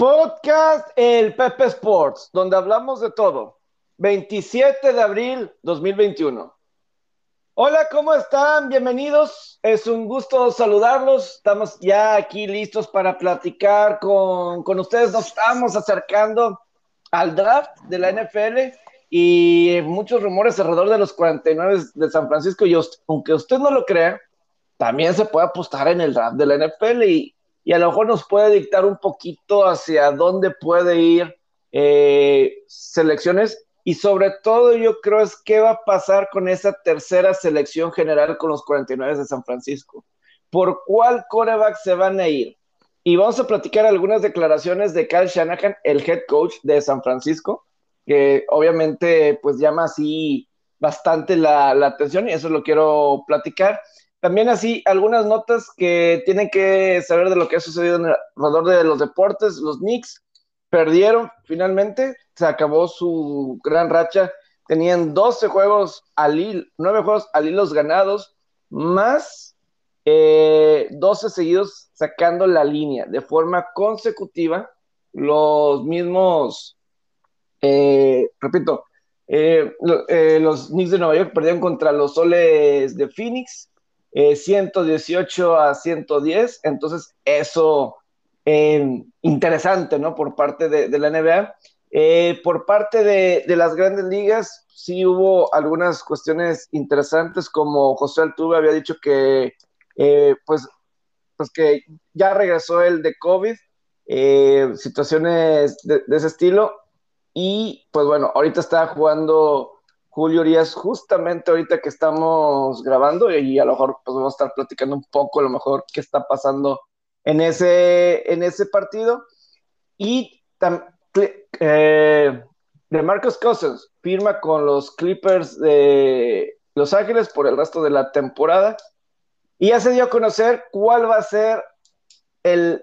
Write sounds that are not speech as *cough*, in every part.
Podcast El Pepe Sports, donde hablamos de todo. 27 de abril 2021. Hola, ¿cómo están? Bienvenidos. Es un gusto saludarlos. Estamos ya aquí listos para platicar con, con ustedes. Nos estamos acercando al draft de la NFL y muchos rumores alrededor de los 49 de San Francisco. Y aunque usted no lo crea, también se puede apostar en el draft de la NFL y, y a lo mejor nos puede dictar un poquito hacia dónde puede ir eh, selecciones y sobre todo yo creo es qué va a pasar con esa tercera selección general con los 49 de San Francisco. ¿Por cuál coreback se van a ir? Y vamos a platicar algunas declaraciones de Kyle Shanahan, el head coach de San Francisco, que obviamente pues llama así bastante la, la atención y eso lo quiero platicar. También así, algunas notas que tienen que saber de lo que ha sucedido en alrededor de los deportes. Los Knicks perdieron finalmente, se acabó su gran racha. Tenían 12 juegos al hilo, 9 juegos al hilo ganados, más 12 eh, seguidos sacando la línea de forma consecutiva. Los mismos, eh, repito, eh, los Knicks de Nueva York perdieron contra los Soles de Phoenix 118 eh, a 110, entonces eso eh, interesante, ¿no? Por parte de, la NBA. Eh, por parte de, las grandes ligas, sí hubo algunas cuestiones interesantes, como José Altuve había dicho que, pues, pues que ya regresó el de COVID, situaciones de, de ese estilo, y pues bueno, ahorita está jugando Julio Urias, justamente ahorita que estamos grabando, y a lo mejor pues, vamos a estar platicando un poco, a lo mejor, qué está pasando en ese, en ese partido. Y eh, de Marcus Cousins firma con los Clippers de Los Ángeles por el resto de la temporada. Y ya se dio a conocer cuál va a ser el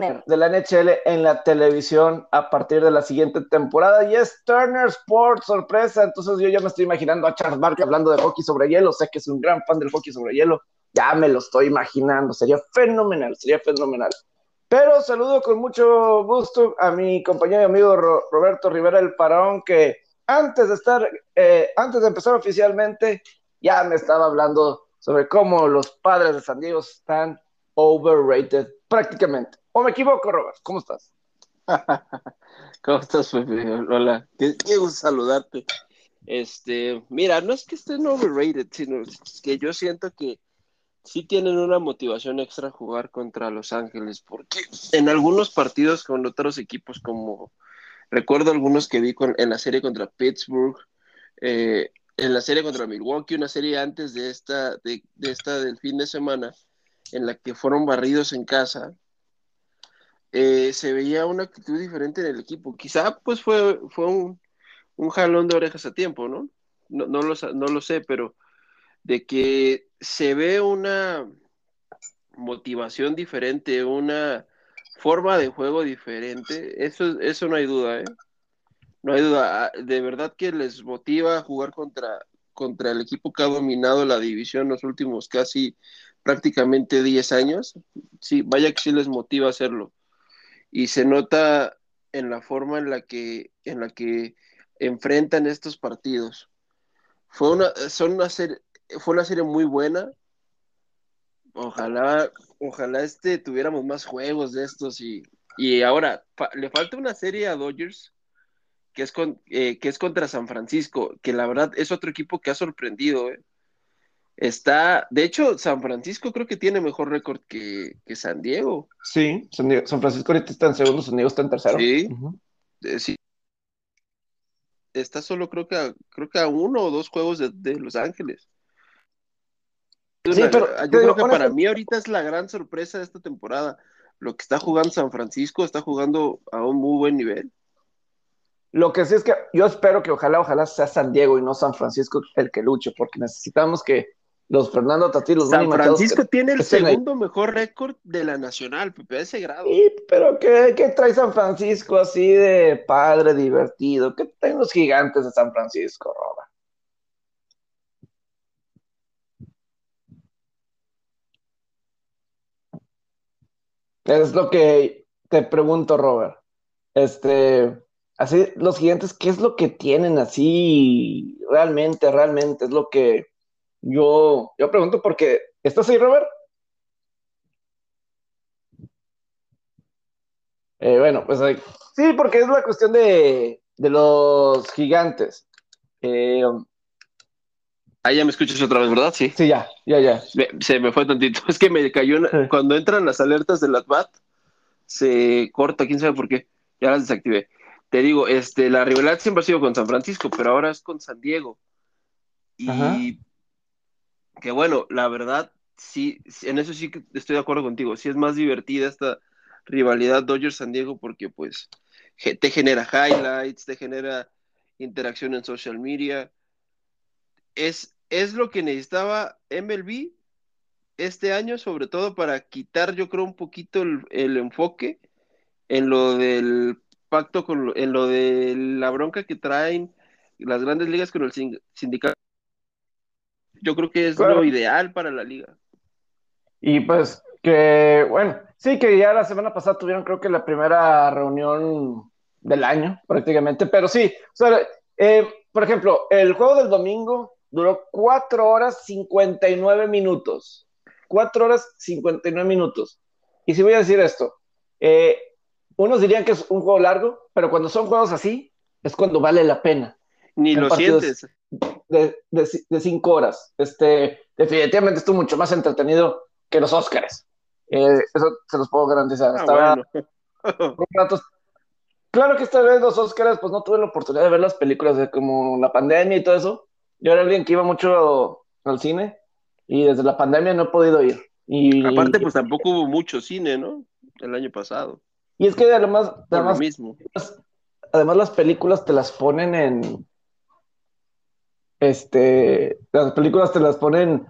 de la NHL en la televisión a partir de la siguiente temporada. Y es Turner Sports, sorpresa, entonces yo ya me estoy imaginando a Charles Barkley hablando de hockey sobre hielo, sé que es un gran fan del hockey sobre hielo, ya me lo estoy imaginando, sería fenomenal, sería fenomenal. Pero saludo con mucho gusto a mi compañero y amigo Roberto Rivera el Parón, que antes de estar, eh, antes de empezar oficialmente, ya me estaba hablando sobre cómo los padres de San Diego están overrated prácticamente. ¿O me equivoco, Robert? ¿Cómo estás? *laughs* ¿Cómo estás, Pepe? Hola, gusto saludarte. Este, mira, no es que estén overrated, sino que yo siento que sí tienen una motivación extra jugar contra Los Ángeles, porque en algunos partidos con otros equipos, como recuerdo algunos que vi en la serie contra Pittsburgh, eh, en la serie contra Milwaukee, una serie antes de esta, de esta del fin de semana, en la que fueron barridos en casa, eh, se veía una actitud diferente en el equipo. Quizá pues fue, fue un, jalón de orejas a tiempo, ¿no? No, no, lo, no lo sé, pero de que se ve una motivación diferente, una forma de juego diferente, eso, eso no hay duda, ¿eh? No hay duda, ah, de verdad que les motiva a jugar contra, contra el equipo que ha dominado la división los últimos casi prácticamente 10 años. Sí, vaya que sí les motiva hacerlo y se nota en la forma en la que, en la que enfrentan estos partidos. Fue una, son una serie, fue una serie muy buena. Ojalá, ojalá este tuviéramos más juegos de estos y, y ahora le falta una serie a Dodgers que es, con, eh, que es contra San Francisco, que la verdad es otro equipo que ha sorprendido. ¿eh? Está, de hecho, San Francisco creo que tiene mejor récord que, San Diego. Sí, San, Francisco ahorita está en segundo, San Diego está en tercero. Sí, eh, sí. Está solo creo que a, creo que a uno o dos juegos de, Los Ángeles. sí, pero yo creo que para mí ahorita es la gran sorpresa de esta temporada. Lo que está jugando San Francisco está jugando a un muy buen nivel. Lo que sí es que yo espero que ojalá, ojalá sea San Diego y no San Francisco el que luche, porque necesitamos que los Fernando Tati, los San Francisco tiene el segundo mejor récord de la nacional, Pepe, a ese grado. Sí, pero ¿qué, ¿qué, trae San Francisco así de padre, divertido? ¿Qué traen los gigantes de San Francisco, Roba? Es lo que te pregunto, Robert. Este, así, los gigantes, ¿qué es lo que tienen así realmente, realmente? Es lo que yo, yo pregunto porque, ¿estás ahí, Robert? Eh, bueno, pues sí, porque es la cuestión de, los gigantes. Eh, Ahí ya me escuchas otra vez, ¿verdad? Sí. Sí, ya, ya, ya. se me fue tantito. Es que me cayó cuando entran las alertas del ATBAT, se corta, quién sabe por qué. Ya las desactivé. Te digo, este, la rivalidad siempre ha sido con San Francisco, pero ahora es con San Diego. Y que bueno, la verdad, sí, en eso sí que estoy de acuerdo contigo. Sí es más divertida esta rivalidad Dodgers-San Diego porque pues te genera highlights, te genera interacción en social media es, es lo que necesitaba MLB este año, sobre todo para quitar, yo creo, un poquito el, enfoque en lo del pacto, con, en lo de la bronca que traen las grandes ligas con el sindicato. Yo creo que es lo ideal para la liga. Y pues que, bueno, sí que ya la semana pasada tuvieron creo que la primera reunión del año prácticamente, pero sí, o sea, eh, por ejemplo, el juego del domingo duró 4 horas 59 minutos. 4 horas 59 minutos. Y si voy a decir esto, eh, unos dirían que es un juego largo, pero cuando son juegos así, es cuando vale la pena. Ni lo sientes. De, de, cinco horas. Este, definitivamente estuvo mucho más entretenido que los Oscars. Eh, eso se los puedo garantizar. Ah, claro que esta vez los Oscars, pues no tuve la oportunidad de ver las películas de como la pandemia y todo eso, yo era alguien que iba mucho al cine y desde la pandemia no he podido ir. Y, Aparte, pues tampoco hubo mucho cine, ¿no? El año pasado. Y es que además, además, mismo. además las películas te las ponen en, este, las películas te las ponen,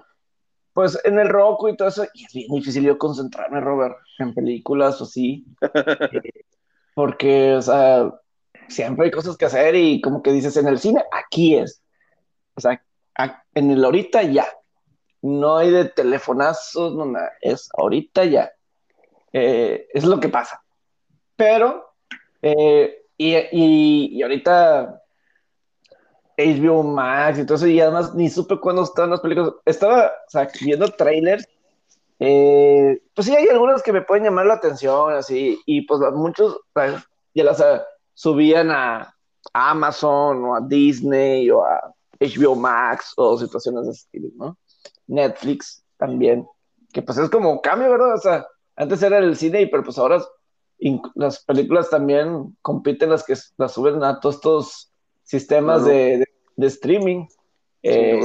pues, en el roco y todo eso, y es bien difícil yo concentrarme, Robert, en películas o sí, *laughs* porque, o sea, siempre hay cosas que hacer y como que dices, en el cine, aquí es, o sea, en el ahorita ya. No hay de telefonazos, no nada. Es ahorita ya. Eh, es lo que pasa. Pero, eh, y, y, ahorita HBO Max y eso, y además ni supe cuándo estaban las películas. Estaba o sea, viendo trailers. Eh, pues sí, hay algunas que me pueden llamar la atención, así, y pues muchos ya las subían a Amazon o a Disney o a HBO Max o situaciones de estilo, ¿no? Netflix también, que pues es como cambio, ¿verdad? O sea, antes era el cine, pero pues ahora las películas también compiten las que las suben a todos estos sistemas de, streaming. Eh,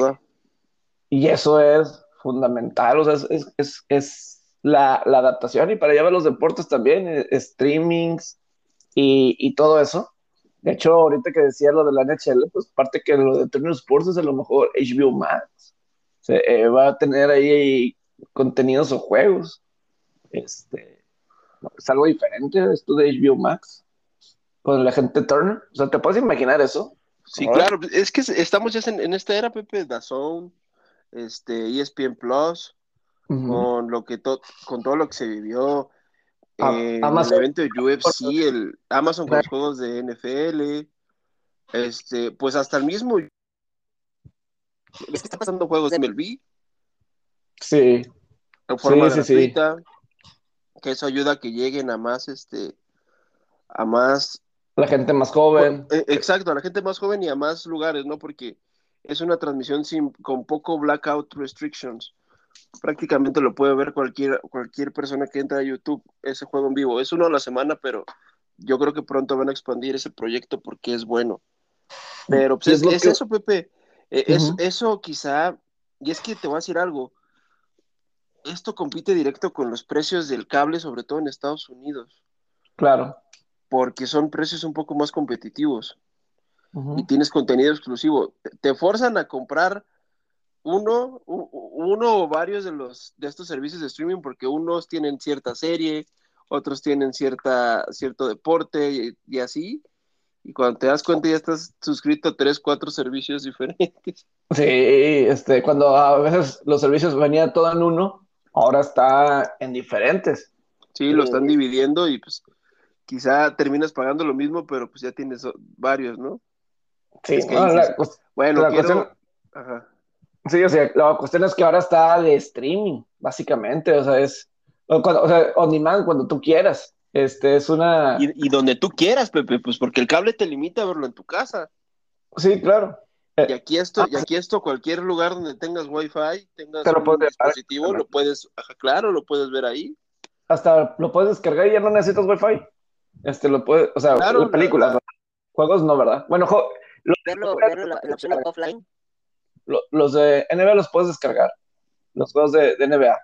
y eso es fundamental, o sea, es, la, adaptación y para allá los deportes también, eh, streamings y, y todo eso. De hecho, ahorita que decía lo de la NHL, pues parte que lo de Turner Sports es a lo mejor HBO Max. Se, eh, va a tener ahí contenidos o juegos. Este, es algo diferente esto de HBO Max con la gente Turner. O sea, ¿te puedes imaginar eso? Sí, claro. Es que estamos ya en, esta era, Pepe, Dazón, este, ESPN Plus, con lo que con todo lo que se vivió, eh, el evento de UFC, el Amazon con los juegos de NFL, este, pues hasta el mismo es que está pasando juegos de MLB. Sí. En forma gratuita. Que eso ayuda a que lleguen a más, este, a más. La gente más joven. Eh, exacto, a la gente más joven y a más lugares, ¿no? Porque es una transmisión sin, con poco blackout restrictions prácticamente lo puede ver cualquier, cualquier persona que entra a YouTube, ese juego en vivo. Es uno a la semana, pero yo creo que pronto van a expandir ese proyecto porque es bueno. Pero pues, es, eso, Pepe. E, es, Eso quizá, y es que te voy a decir algo, esto compite directo con los precios del cable, sobre todo en Estados Unidos. Claro. Porque son precios un poco más competitivos. Y tienes contenido exclusivo. te forzan a comprar uno, uno o varios de los de estos servicios de streaming, porque unos tienen cierta serie, otros tienen cierta, cierto deporte y, así. Y cuando te das cuenta ya estás suscrito a tres, cuatro servicios *laughs* diferentes. Sí, este, cuando a veces los servicios venían todo en uno, ahora está en diferentes. Sí, lo están dividiendo y pues quizá terminas pagando lo mismo, pero pues ya tienes varios, ¿no? Sí, bueno, quiero... Ajá. Sí, o sea, la cuestión es que ahora está de streaming, básicamente, o sea, es, o, sea, on demand cuando tú quieras. Este es una. Y, donde tú quieras, Pepe, pues porque el cable te limita a verlo en tu casa. Sí, claro. Y aquí esto, y aquí esto, cualquier lugar donde tengas wifi, tengas un dispositivo, lo puedes, claro, lo puedes ver ahí. Hasta lo puedes descargar y ya no necesitas wifi. Este lo puedes, o sea, películas, juegos no, ¿verdad? Bueno, verlo, verlo la, opción offline. los de NBA los puedes descargar, los juegos de, de NBA.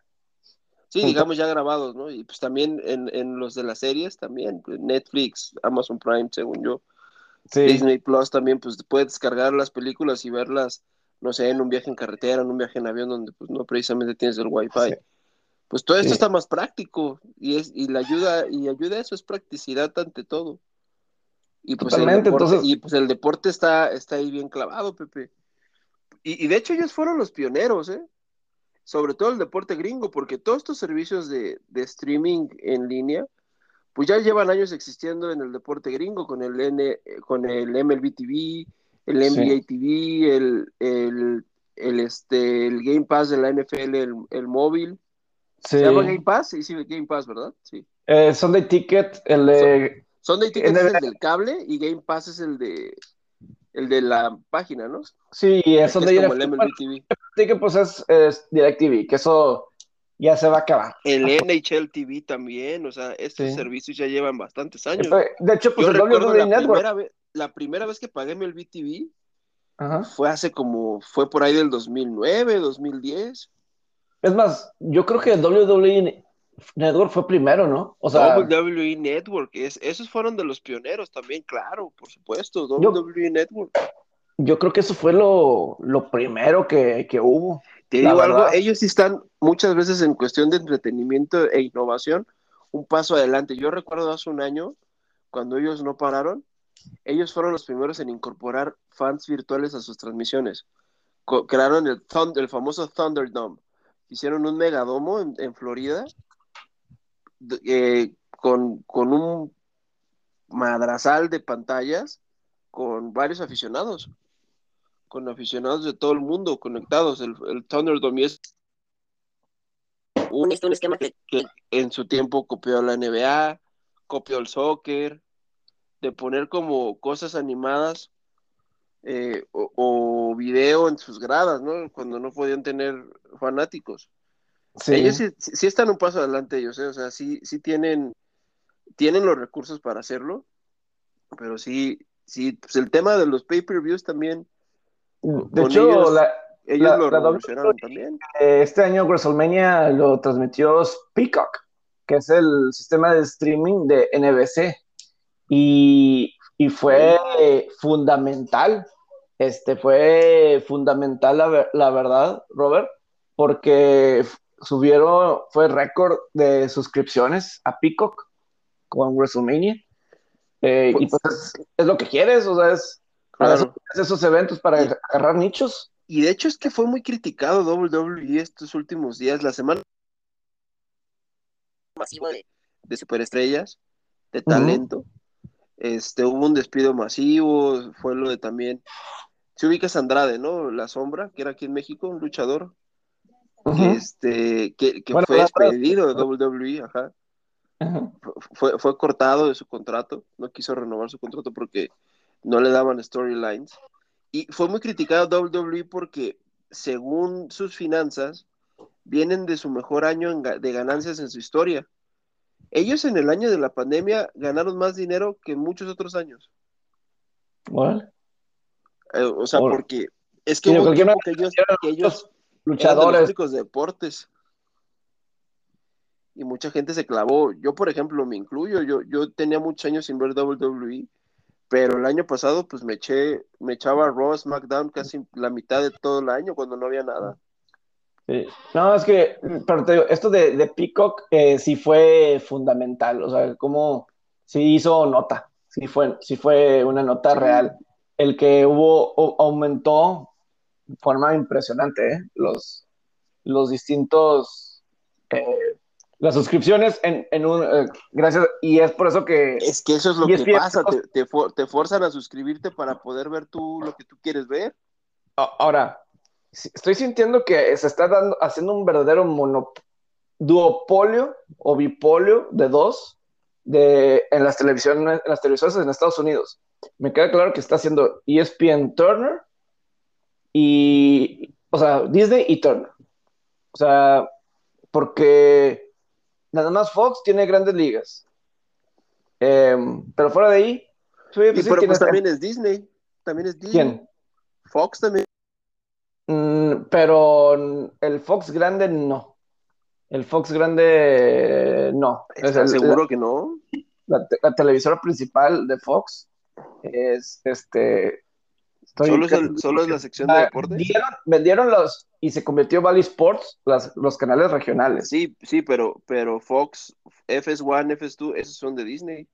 Sí, digamos ya grabados, ¿no? Y pues también en, en los de las series, también, pues, Netflix, Amazon Prime, según yo. Disney Plus también, pues puedes descargar las películas y verlas, no sé, en un viaje en carretera, en un viaje en avión donde pues no precisamente tienes el wifi. Pues todo esto está más práctico y es y la ayuda y ayuda eso es practicidad ante todo. Y pues, el deporte, y pues el deporte está, está ahí bien clavado, Pepe. Y, y de hecho ellos fueron los pioneros, ¿eh? sobre todo el deporte gringo, porque todos estos servicios de, streaming en línea, pues ya llevan años existiendo en el deporte gringo, con el, N, con el MLB TV, el NBA TV, el, el, este, el Game Pass de la NFL, el, móvil. ¿Se llama Game Pass? Sí, sí, Game Pass, ¿verdad? Sí. Eh, Sunday Ticket, el de... Sunday Ticket es el del cable y Game Pass es el de el de la página, ¿no? Sí, eso de es como el MLB TV. Sí, que pues es, es DirecTV, que eso ya se va a acabar. El NHL TV también, o sea, estos servicios ya llevan bastantes años. De hecho, pues el recuerdo la primera, vez, la primera vez que pagué MLB TV fue hace como, fue por ahí del 2009, 2010. Es más, yo creo que el WWE Network fue primero, ¿no? O sea, WWE Network, es, esos fueron de los pioneros también, claro, por supuesto, WWE Network. Yo creo que eso fue lo, primero que, hubo. Te digo algo, ellos sí están muchas veces en cuestión de entretenimiento e innovación un paso adelante. Yo recuerdo hace un año, cuando ellos no pararon, ellos fueron los primeros en incorporar fans virtuales a sus transmisiones. crearon el, el famoso Thunderdome. Hicieron un megadomo en Florida eh, con, un madrazal de pantallas con varios aficionados, con aficionados de todo el mundo conectados. El, el Thunderdome es un, esquema que, en su tiempo copió la NBA, copió el soccer, de poner como cosas animadas eh, o, video en sus gradas, ¿no? Cuando no podían tener fanáticos. Ellos sí, están un paso adelante ellos, ¿eh? o sea, sí, sí tienen, tienen los recursos para hacerlo, pero sí, sí, pues el tema de los pay-per-views también. De hecho, ellos, lo revolucionaron también. Este año WrestleMania lo transmitió Peacock, que es el sistema de streaming de NBC, y, y fue fundamental, este fue fundamental la, la verdad, Robert, porque subieron, fue récord de suscripciones a Peacock con WrestleMania. Eh, y pues, pues es, lo que quieres, o sea, es esos eventos para agarrar nichos. Y de hecho es que fue muy criticado WWE estos últimos días, la semana masivo de, superestrellas, de talento. Este, hubo un despido masivo, fue lo de también. Se ubica Andrade, ¿no? La sombra, que era aquí en México, un luchador que, este, que, fue despedido de WWE, ajá. Fue, fue cortado de su contrato, no quiso renovar su contrato porque no le daban storylines. Y fue muy criticado WWE porque, según sus finanzas, vienen de su mejor año de ganancias en su historia. Ellos en el año de la pandemia ganaron más dinero que muchos otros años. Eh, o sea, porque es que hubo tiempo que ellos, que ellos luchadores. De los deportes. Y mucha gente se clavó. Yo, por ejemplo, me incluyo. Yo, yo tenía muchos años sin ver WWE, pero el año pasado, pues me eché, me echaba Raw, SmackDown casi la mitad de todo el año cuando no había nada. No, es que, pero te digo, esto de, de Peacock eh, sí fue fundamental. O sea, como sí hizo nota. Sí fue, sí fue una nota real. El que hubo, aumentó forma impresionante, ¿eh? los, los distintos, eh, las suscripciones en, en un, eh, gracias, y es por eso que... Es que eso es lo que pasa, te, te, te, forzan a suscribirte para poder ver tú lo que tú quieres ver. Ahora, estoy sintiendo que se está dando, haciendo un verdadero mono, duopolio o bipolio de dos de, en, las televisiones, en las televisiones en Estados Unidos. Me queda claro que está haciendo ESPN Turner y, o sea, Disney y Turner. O sea, porque Nada más Fox tiene grandes ligas. Em, pero fuera de ahí. Pues, pero pues también es Disney. También es Disney. ¿Quién? Fox también. Mm, pero el Fox grande no. El Fox grande no. ¿Estás seguro que no? La, televisora principal de Fox es este. ¿Solo, es la sección de ah, deportes? vendieron los, y se convirtió Valley Sports, los canales regionales. Sí, sí, pero, pero Fox, FS1, FS2, esos son de Disney.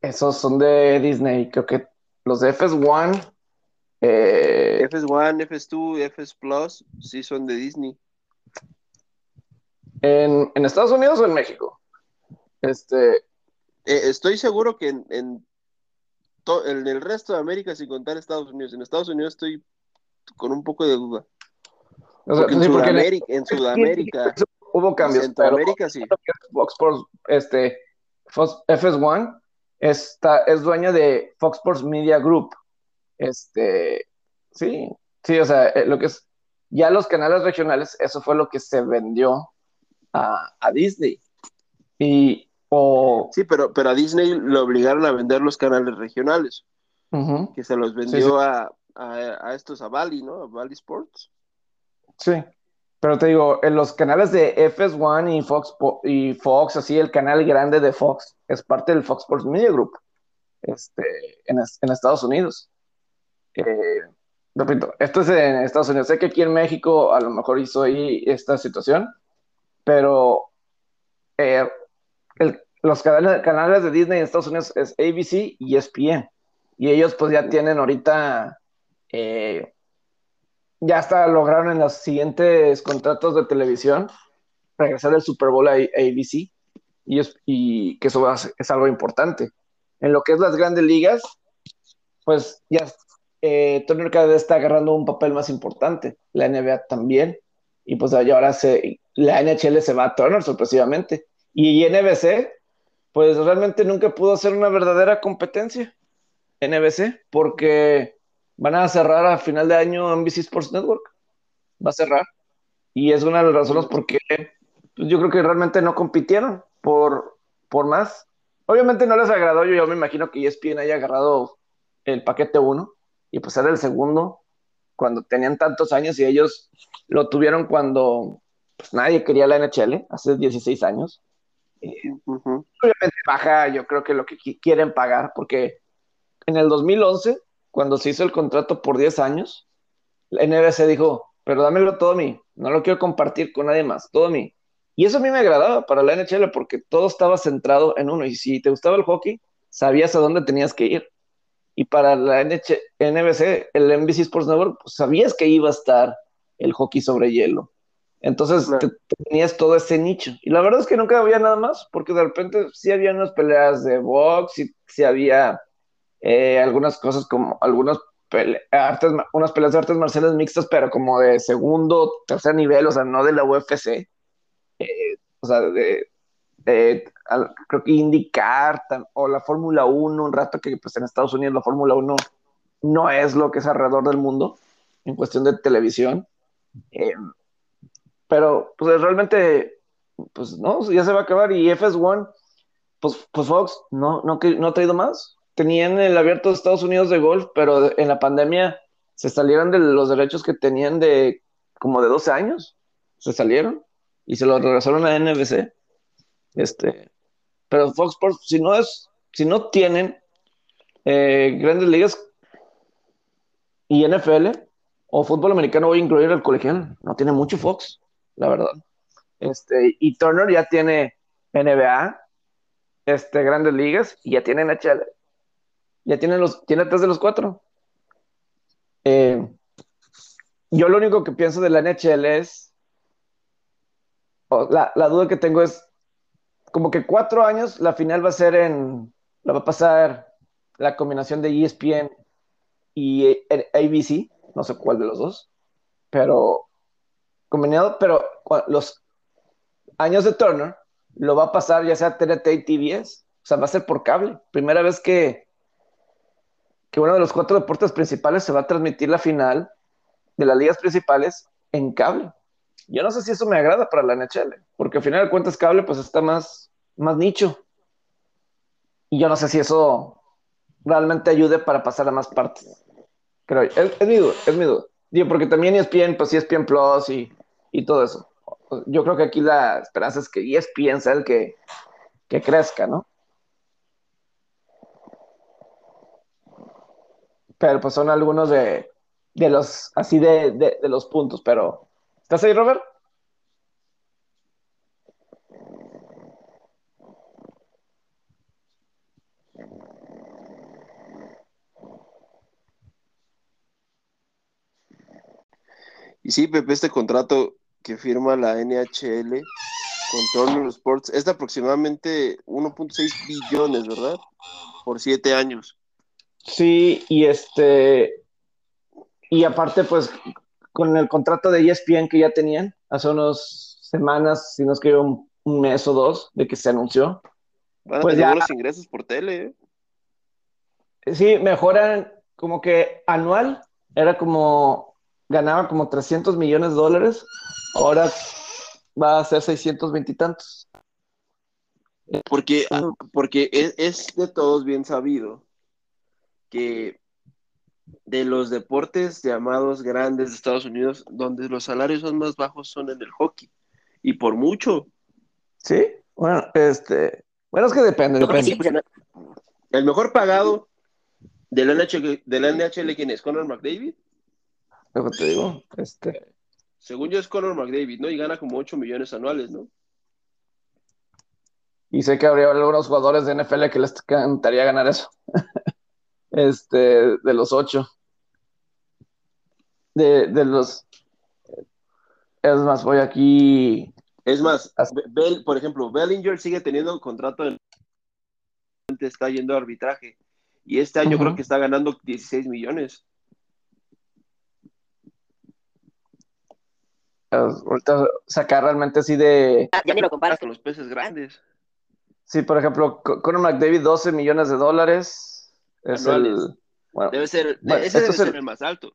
Esos son de Disney, creo que los de FS1. Eh... FS1, FS2, FS Plus, sí son de Disney. ¿En, Estados Unidos o en México? Este. Eh, estoy seguro que en, en, el resto de América, sin contar Estados Unidos, en Estados Unidos estoy con un poco de duda en, Sudamérica, hubo cambios. En Sudamérica sí. Fox Sports, este, FS1 está, es dueña de Fox Sports Media Group. Este, sí, sí, o sea, eh, lo que es, ya los canales regionales, eso fue lo que se vendió a, Disney. Y, o... Sí, pero, pero a Disney lo obligaron a vender los canales regionales, que se los vendió A, a, a, estos, a Bali, ¿no? A Bali Sports. Sí, pero te digo, en los canales de FS1 y Fox, y Fox, así el canal grande de Fox, es parte del Fox Sports Media Group este, en, Estados Unidos. Eh, repito, esto es en Estados Unidos. Sé que aquí en México a lo mejor hizo ahí esta situación, pero eh, los canales, de Disney en Estados Unidos es ABC y ESPN. Y ellos pues ya tienen ahorita eh, ya hasta lograron en los siguientes contratos de televisión regresar el Super Bowl a ABC y, es, y que eso es algo importante. En lo que es las grandes ligas, pues ya eh, Turner cada vez está agarrando un papel más importante, la NBA también, y pues ahora se, la NHL se va a Turner sorpresivamente, y NBC, pues realmente nunca pudo hacer una verdadera competencia, NBC, porque van a cerrar a final de año NBC Sports Network. Va a cerrar. Y es una de las razones por qué pues, yo creo que realmente no compitieron por, por más. Obviamente no les agradó, yo, yo me imagino que ESPN haya agarrado el paquete 1 y pues era el segundo cuando tenían tantos años y ellos lo tuvieron cuando pues, nadie quería la NHL, hace 16 años. Obviamente baja, yo creo que lo que quieren pagar, porque en el 2011 cuando se hizo el contrato por 10 años, la NBC dijo, pero dámelo todo a mí, no lo quiero compartir con nadie más, todo a mí. Y eso a mí me agradaba para la NHL porque todo estaba centrado en uno. Y si te gustaba el hockey, sabías a dónde tenías que ir. Y para la NBC, el NBC Sports Network, pues sabías que iba a estar el hockey sobre hielo. Entonces tenías todo ese nicho. Y la verdad es que nunca había nada más, porque de repente sí había unas peleas de box, y sí había eh, algunas cosas como algunas artes, unas peleas de artes marciales mixtas, pero como de segundo, tercer nivel, o sea, no de la UFC. Eh, o sea, de, creo que indicar o la Fórmula 1, un rato que pues en Estados Unidos la Fórmula 1 no es lo que es alrededor del mundo en cuestión de televisión. Eh, pero pues realmente, pues no, ya se va a acabar y FS1, pues, pues Fox no, no, no ha traído más tenían el abierto de Estados Unidos de golf, pero en la pandemia se salieron de los derechos que tenían de como de 12 años. Se salieron y se los regresaron a NBC. Este, pero Fox Sports, si no es, si no tienen eh, grandes ligas y NFL o fútbol americano, voy a incluir el colegial. No tiene mucho Fox, la verdad. Este, y Turner ya tiene NBA, este, grandes ligas y ya tiene NHL ya tiene, los, tiene tres de los cuatro. Eh, yo lo único que pienso de la NHL es, la, duda que tengo es como que cuatro años, la final va a ser en, la va a pasar la combinación de ESPN y ABC, no sé cuál de los dos, pero combinado, pero los años de Turner lo va a pasar ya sea TNT y TBS, o sea, va a ser por cable. Primera vez que, que uno de los cuatro deportes principales se va a transmitir la final de las ligas principales en cable. Yo no sé si eso me agrada para la NHL, porque al final de cuentas cable pues está más, más nicho. Y yo no sé si eso realmente ayude para pasar a más partes. Creo, es, mi duda, es mi duda. Digo, porque también ESPN, pues ESPN Plus y, y todo eso. Yo creo que aquí la esperanza es que ESPN sea el que, que crezca, ¿no? Pero pues son algunos de, de los, así de, de los puntos, pero ¿estás ahí, Robert? Y sí, Pepe, este contrato que firma la NHL con Turner Sports es de aproximadamente 1.6 billones, ¿verdad? Por siete años. Sí, y este, y aparte, pues, con el contrato de ESPN que ya tenían hace unas semanas, si no es que un, un mes o dos, de que se anunció. Van a pues tener ya, los ingresos por tele. ¿eh? Sí, mejoran como que anual, era como, ganaba como 300 millones de dólares, ahora va a ser 620 y tantos. Porque, porque es, es de todos bien sabido que de los deportes llamados grandes de Estados Unidos, donde los salarios son más bajos son en el hockey. Y por mucho. Sí, bueno, este. Bueno, es que depende, depende. el mejor pagado de la NHL, de la NHL ¿quién es? ¿Conor McDavid? Luego te digo, este. Según yo es Conor McDavid, ¿no? Y gana como 8 millones anuales, ¿no? Y sé que habría algunos jugadores de NFL que les encantaría ganar eso. *laughs* este, de los ocho. De, de los. Es más, voy aquí. Es más, Bell, por ejemplo, Bellinger sigue teniendo contrato en. Está yendo a arbitraje. Y este año uh -huh. creo que está ganando 16 millones. Ahorita sacar realmente así de. Ah, ya ni lo comparas con los peces grandes. Sí, por ejemplo, Conor McDavid, 12 millones de dólares. Es el, bueno, debe ser, bueno, ese debe ser el, el más alto.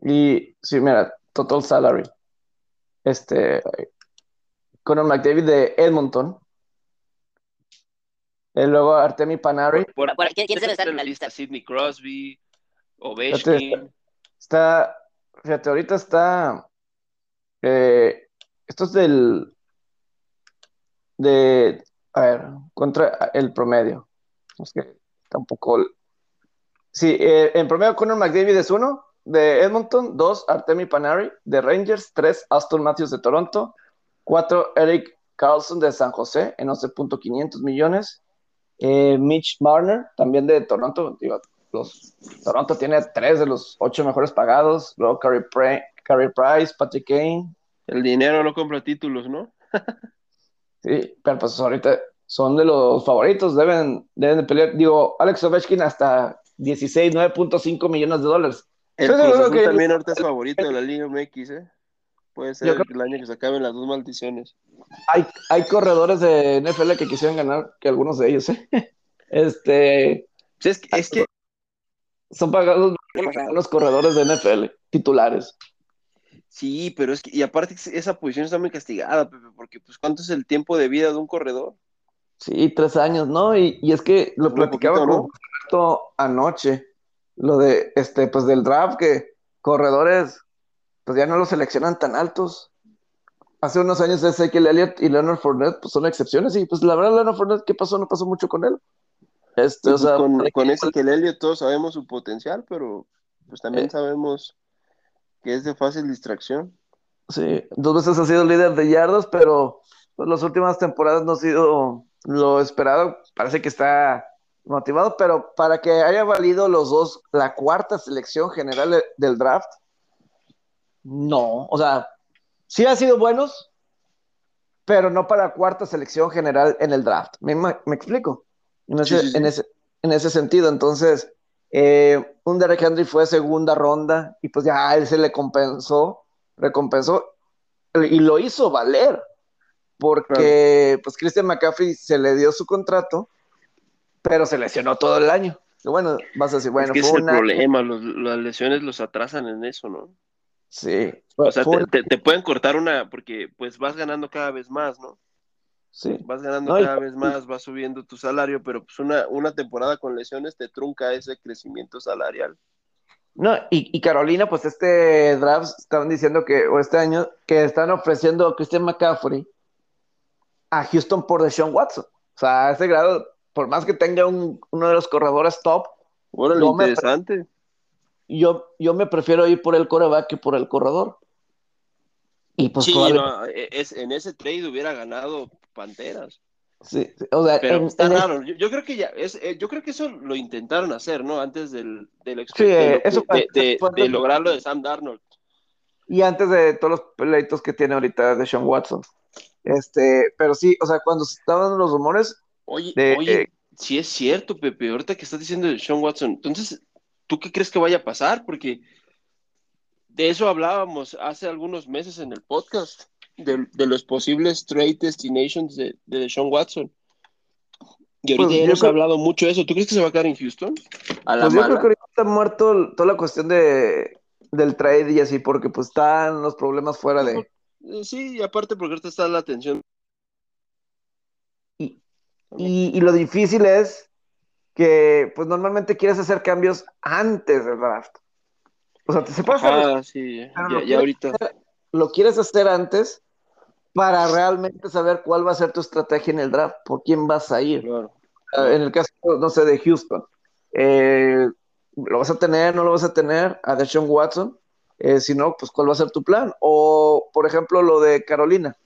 Y sí, mira, total salary. Este, Conor McDavid de Edmonton. Y luego Artemi Panari. Por, por, por, ¿Quién, quién debe estar en la lista? Sidney Crosby, Ovechkin. Está, fíjate, ahorita está, eh, esto es del, de, a ver, contra el promedio. Es que tampoco. Sí, eh, en promedio Conor McDavid es uno, de Edmonton, dos, Artemi Panari, de Rangers, tres, Aston Matthews de Toronto, cuatro, Eric Carlson de San José, en 11.500 millones, eh, Mitch Marner, también de Toronto, digo, los, Toronto tiene tres de los ocho mejores pagados, luego Carey, Price, Patrick Kane. El dinero no compra títulos, ¿no? *laughs* sí, pero pues ahorita son de los favoritos, deben, deben de pelear. Digo, Alex Ovechkin hasta 16, 9.5 millones de dólares. El Cruz Azul que... también ahorita es favorito de la Liga MX, ¿eh? Puede ser el, el año que se acaben las dos maldiciones. Hay, hay corredores de NFL que quisieran ganar, que algunos de ellos, ¿eh? *laughs* Este. Sí, es, que, es que. Son pagados los corredores de NFL, titulares. Sí, pero es que, y aparte esa posición está muy castigada, Pepe, porque pues ¿cuánto es el tiempo de vida de un corredor? Sí, tres años, ¿no? Y, y es que lo platicaba poquito, ¿no? anoche, lo de, este, pues del draft, que corredores, pues ya no los seleccionan tan altos. Hace unos años Ezekiel Elliott y Leonard Fournette, pues son excepciones, y pues la verdad Leonard Fournette, ¿qué pasó? No pasó mucho con él. Este, o Pues, sea, con, con ese que Elliott todos sabemos su potencial, pero pues también Eh. sabemos que es de fácil distracción. Sí, dos veces ha sido líder de yardas, pero pues, las últimas temporadas no ha sido lo esperado. Parece que está motivado, pero para que haya valido los dos, la cuarta selección general de- del draft, no. O sea, sí ha sido buenos, pero no para cuarta selección general en el draft. ¿Me, me explico? En ese, En, ese, en ese sentido, entonces, eh, un Derek Henry fue segunda ronda y pues ya él se le compensó, recompensó y lo hizo valer, porque pues Christian McCaffrey se le dio su contrato, pero se lesionó todo el año. Y bueno, vas a decir, bueno, es fue un problema, las lesiones los atrasan en eso, ¿no? Sí. O sea, te, pueden cortar una, porque pues vas ganando cada vez más, ¿no? Sí. Vas ganando cada vez más, vas subiendo tu salario, pero pues una, una temporada con lesiones te trunca ese crecimiento salarial. No, y, Carolina, pues este draft estaban diciendo que, o este año, que están ofreciendo a Christian McCaffrey a Houston por Deshaun Watson. O sea, a ese grado, por más que tenga uno de los corredores top. Órale, interesante yo, yo me prefiero ir por el coreback que por el corredor. Y pues sí, e, es, en ese trade hubiera ganado Panteras. Sí, o sea, pero está raro. Yo, creo que ya, es, eh, yo creo que eso lo intentaron hacer, ¿no? Antes del, del sí, eso de, de, lograrlo de Sam Darnold. Y antes de todos los pleitos que tiene ahorita de Sean Watson. Este, pero sí, o sea, cuando estaban los rumores. Oye, oye, sí es cierto, Pepe, ahorita que estás diciendo de Sean Watson, entonces ¿tú qué crees que vaya a pasar? Porque de eso hablábamos hace algunos meses en el podcast, de, los posibles trade destinations de, de Sean Watson. Y ahorita pues hemos hablado mucho de eso. ¿Tú crees que se va a quedar en Houston? A la pues yo creo que ahorita está muerto toda la cuestión de, del trade y así, porque pues están los problemas fuera de... Eh, sí, y aparte porque ahorita está la atención. y, y, lo difícil es que pues normalmente quieres hacer cambios antes del draft. O sea, te se puede hacer. sí, ya, ahorita. lo quieres hacer antes para realmente saber cuál va a ser tu estrategia en el draft, por quién vas a ir. En el caso, no sé, de Houston. Eh, ¿Lo vas a tener, no lo vas a tener? A Deshaun Watson. Eh, si no, pues ¿cuál va a ser tu plan? O, por ejemplo, lo de Carolina.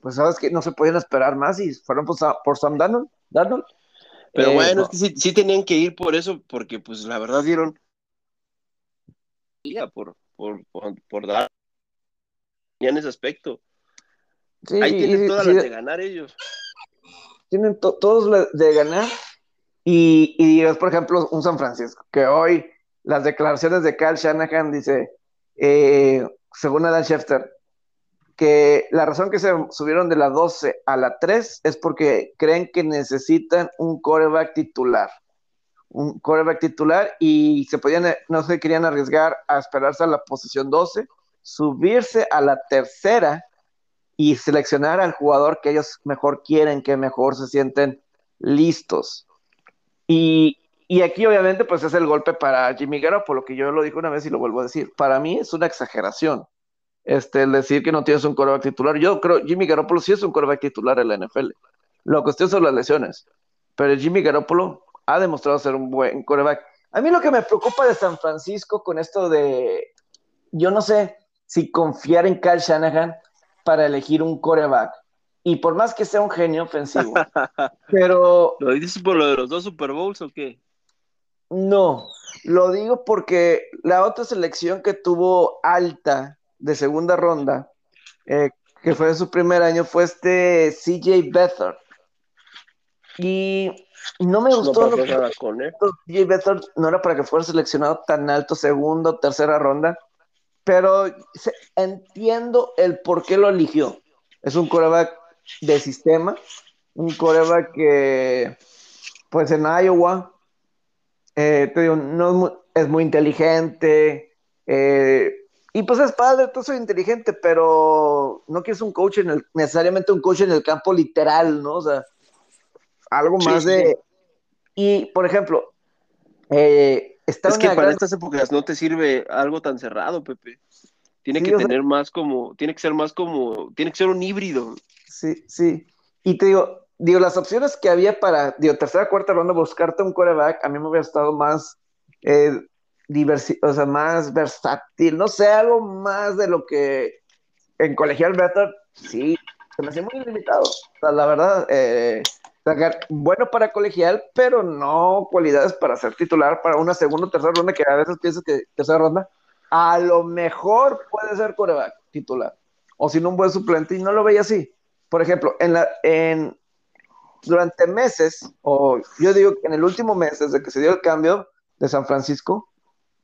Pues sabes que no se podían esperar más y fueron por, por Sam Darnold. Darnold pero eh, bueno, es que sí, sí, tenían que ir por eso, porque pues la verdad dieron por, por, por, por dar en ese aspecto. Ahí tienen todas las de ganar ellos. Tienen todos de ganar. Y, y es, por ejemplo, un San Francisco, que hoy las declaraciones de Carl Shanahan dice, eh, según Adam Schefter, que la razón que se subieron de la 12 a la 3 es porque creen que necesitan un coreback titular. Un coreback titular y se podían, no se querían arriesgar a esperarse a la posición 12, subirse a la tercera y seleccionar al jugador que ellos mejor quieren, que mejor se sienten listos. Y, y aquí obviamente pues es el golpe para Jimmy por lo que yo lo dije una vez y lo vuelvo a decir. Para mí es una exageración este, el decir que no tienes un coreback titular. Yo creo Jimmy Garoppolo sí es un coreback titular en la NFL. Lo cuestión son las lesiones. Pero Jimmy Garoppolo ha demostrado ser un buen coreback. A mí lo que me preocupa de San Francisco con esto de, yo no sé si confiar en Kyle Shanahan para elegir un coreback. Y por más que sea un genio ofensivo. *laughs* pero... ¿Lo dices por lo de los dos Super Bowls o qué? No, lo digo porque la otra selección que tuvo alta de segunda ronda, eh, que fue su primer año, fue este CJ Beathard. Y no me gustó. No CJ Beathard no era para que fuera seleccionado tan alto, segunda o tercera ronda, pero entiendo el por qué lo eligió. Es un coreback de sistema, un coreback que, pues en Iowa, eh, te digo, no es muy, inteligente, eh, y pues es padre, tú soy inteligente, pero no quieres un coach en el, necesariamente un coach en el campo literal, ¿no? O sea, algo más de. Y, por ejemplo, eh, está es que para estas épocas no te sirve algo tan cerrado, Pepe. Tiene que tener más como, tiene que ser más como, tiene que ser un híbrido. Sí, sí. Y te digo, digo, las opciones que había para, digo, tercera, cuarta ronda, buscarte un coreback, a mí me hubiera estado más eh, o sea, más versátil, no sé, algo más de lo que en colegial better, sí, se me hacía muy limitado. O sea, la verdad, eh, bueno para colegial, pero no cualidades para ser titular para una segunda o tercera ronda, que a veces piensas que tercera ronda, a lo mejor puede ser coreback titular, o si no un buen suplente, y no lo veía así. por ejemplo, en la, en, durante meses, o yo digo que en el último mes, desde que se dio el cambio de San Francisco,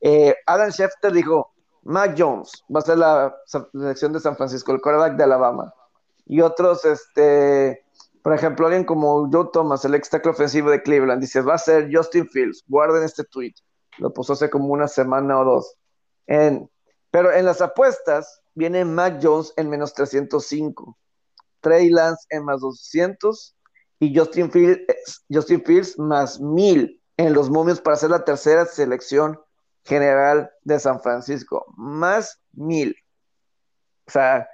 eh, Adam Schefter dijo, Mac Jones va a ser la selección de San Francisco, el quarterback de Alabama. Y otros, este, por ejemplo, alguien como Joe Thomas, el ex tackle ofensivo de Cleveland, dice, va a ser Justin Fields. Guarden este tweet. Lo puso hace como una semana o dos. Pero en las apuestas viene Mac Jones en menos 305, Trey Lance en más 200 y Justin Fields, Justin Fields más 1000 en los momios para ser la tercera selección general de San Francisco. Más 1000. O sea,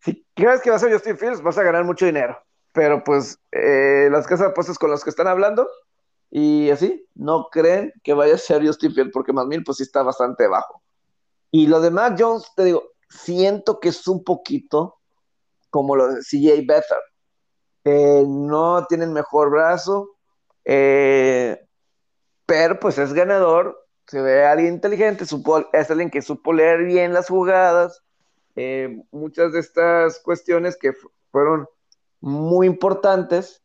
si crees que va a ser Justin Fields, vas a ganar mucho dinero. Pero pues eh, las casas de con las que están hablando y así, no creen que vaya a ser Justin Fields porque más 1000 pues sí está bastante bajo. Y lo de Mac Jones, te digo, siento que es un poquito como lo de CJ Beathard. Eh, no tienen mejor brazo, eh, pero pues es ganador, se ve alguien inteligente, supo, es alguien que supo leer bien las jugadas, eh, muchas de estas cuestiones que fueron muy importantes,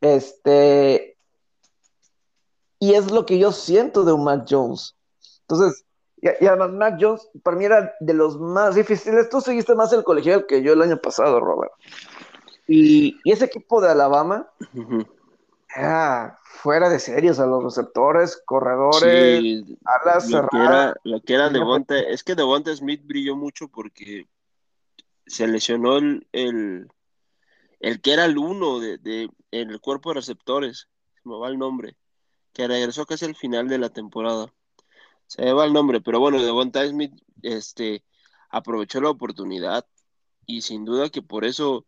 este, y es lo que yo siento de un Mac Jones. Entonces, y, además, Mac Jones, para mí era de los más difíciles. Tú seguiste más el colegial que yo el año pasado, Robert. Y, ese equipo de Alabama, fuera de series a los receptores, corredores, sí, alas lo Que era, lo que era Devonta, es que Devonta Smith brilló mucho porque se lesionó el, el, que era el uno de, de, en el cuerpo de receptores, se me va el nombre, que regresó casi al final de la temporada se me va el nombre, pero bueno, Devonta Smith este, aprovechó la oportunidad y sin duda que por eso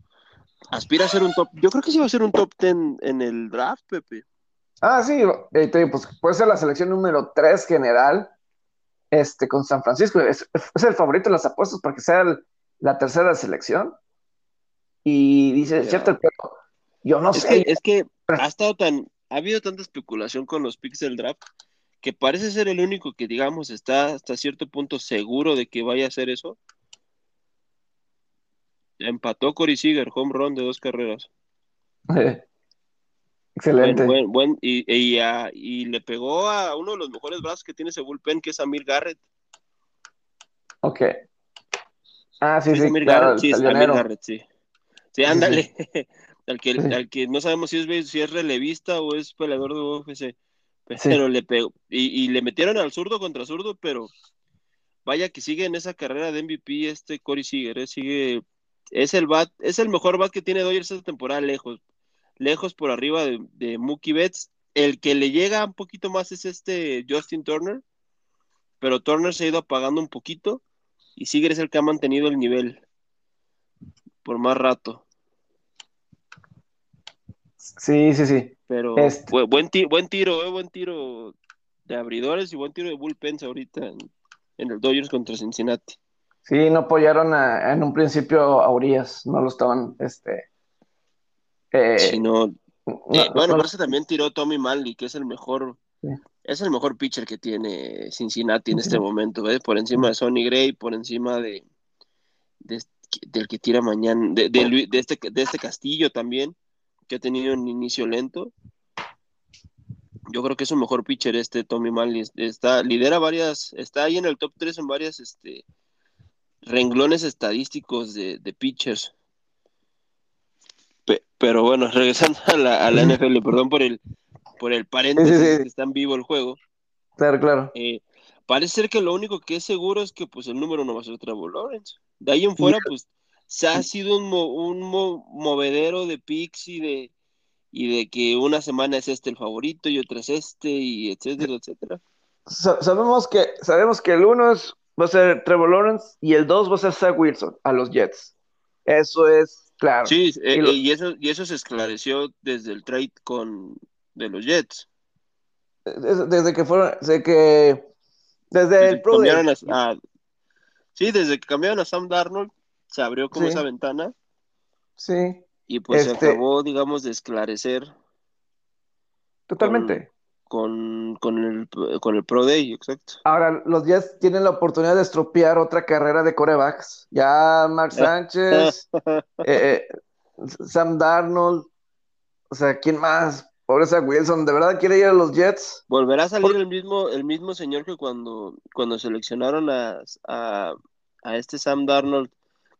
aspira a ser un top. Yo creo que sí va a ser un top 10 en el draft, Pepe. Ah, sí, eh, pues puede ser la selección número 3 general este, con San Francisco. Es, el favorito de las apuestas para que sea la tercera selección. Y dice, cierto, pero yo no sé. es que ha estado tan, ha habido tanta especulación con los picks del draft que parece ser el único que, digamos, está hasta cierto punto seguro de que vaya a hacer eso. Empató Cory Seager, home run de dos carreras. *laughs* Excelente. Buen, y, y, le pegó a uno de los mejores brazos que tiene ese bullpen, que es Amir Garrett. Ok. Ah, sí, sí, Amir Garrett, sí, Amir Garrett, sí. Sí, ándale. *laughs* al, que, al que no sabemos si es, si es relevista o es peleador de UFC. Pero le pegó. Y, le metieron al zurdo contra zurdo, pero vaya que sigue en esa carrera de MVP este Corey Seager, ¿eh? sigue, es el bat, es el mejor bat que tiene Dodgers esta temporada lejos, lejos por arriba de, Mookie Betts. El que le llega un poquito más es este Justin Turner, pero Turner se ha ido apagando un poquito y Seager es el que ha mantenido el nivel por más rato. Sí, sí, sí. Pero este buen, tiro, buen tiro, eh, buen tiro de abridores y buen tiro de bullpens ahorita en, el Dodgers contra Cincinnati. Sí, no apoyaron en un principio a Urias, no lo estaban, este... Eh, no, eh, bueno, eso también tiró Tommy Manley, que es el mejor, es el mejor pitcher que tiene Cincinnati en este momento, ¿ves? Por encima de Sonny Gray, por encima de, del que tira mañana, de, de, este, de este Castillo también que ha tenido un inicio lento. Yo creo que es un mejor pitcher este Tommy Manley. Está, lidera varias, está ahí en el top 3 en varias este, renglones estadísticos de, pitchers. pero bueno, *laughs* regresando a la, a la NFL, perdón por el, por el paréntesis que está en vivo el juego. Claro, claro. Eh, parece ser que lo único que es seguro es que pues el número no va a ser Trevor Lawrence. De ahí en fuera, pues se ha sido un, un movedero de picks y de, y de que una semana es este el favorito y otra es este, y etcétera, etcétera. sabemos que, sabemos que el uno es, va a ser Trevor Lawrence y el dos va a ser Zach Wilson a los Jets. Eso es claro. Sí, y, eh, eso, y eso se esclareció desde el trade con de los Jets. Desde, que fueron, desde que desde, el Pro Sí, desde que cambiaron a Sam Darnold, se abrió como esa ventana. Sí. Y pues se este acabó, digamos, de esclarecer. Totalmente. Con, el, con el Pro Day, exacto. Ahora, los Jets tienen la oportunidad de estropear otra carrera de corebacks. Ya Mark *laughs* Sánchez, eh, eh, Sam Darnold, o sea, ¿quién más? Pobre Zach Wilson, ¿de verdad quiere ir a los Jets? Volverá a salir el mismo, el mismo señor que cuando, cuando seleccionaron a, a, a este Sam Darnold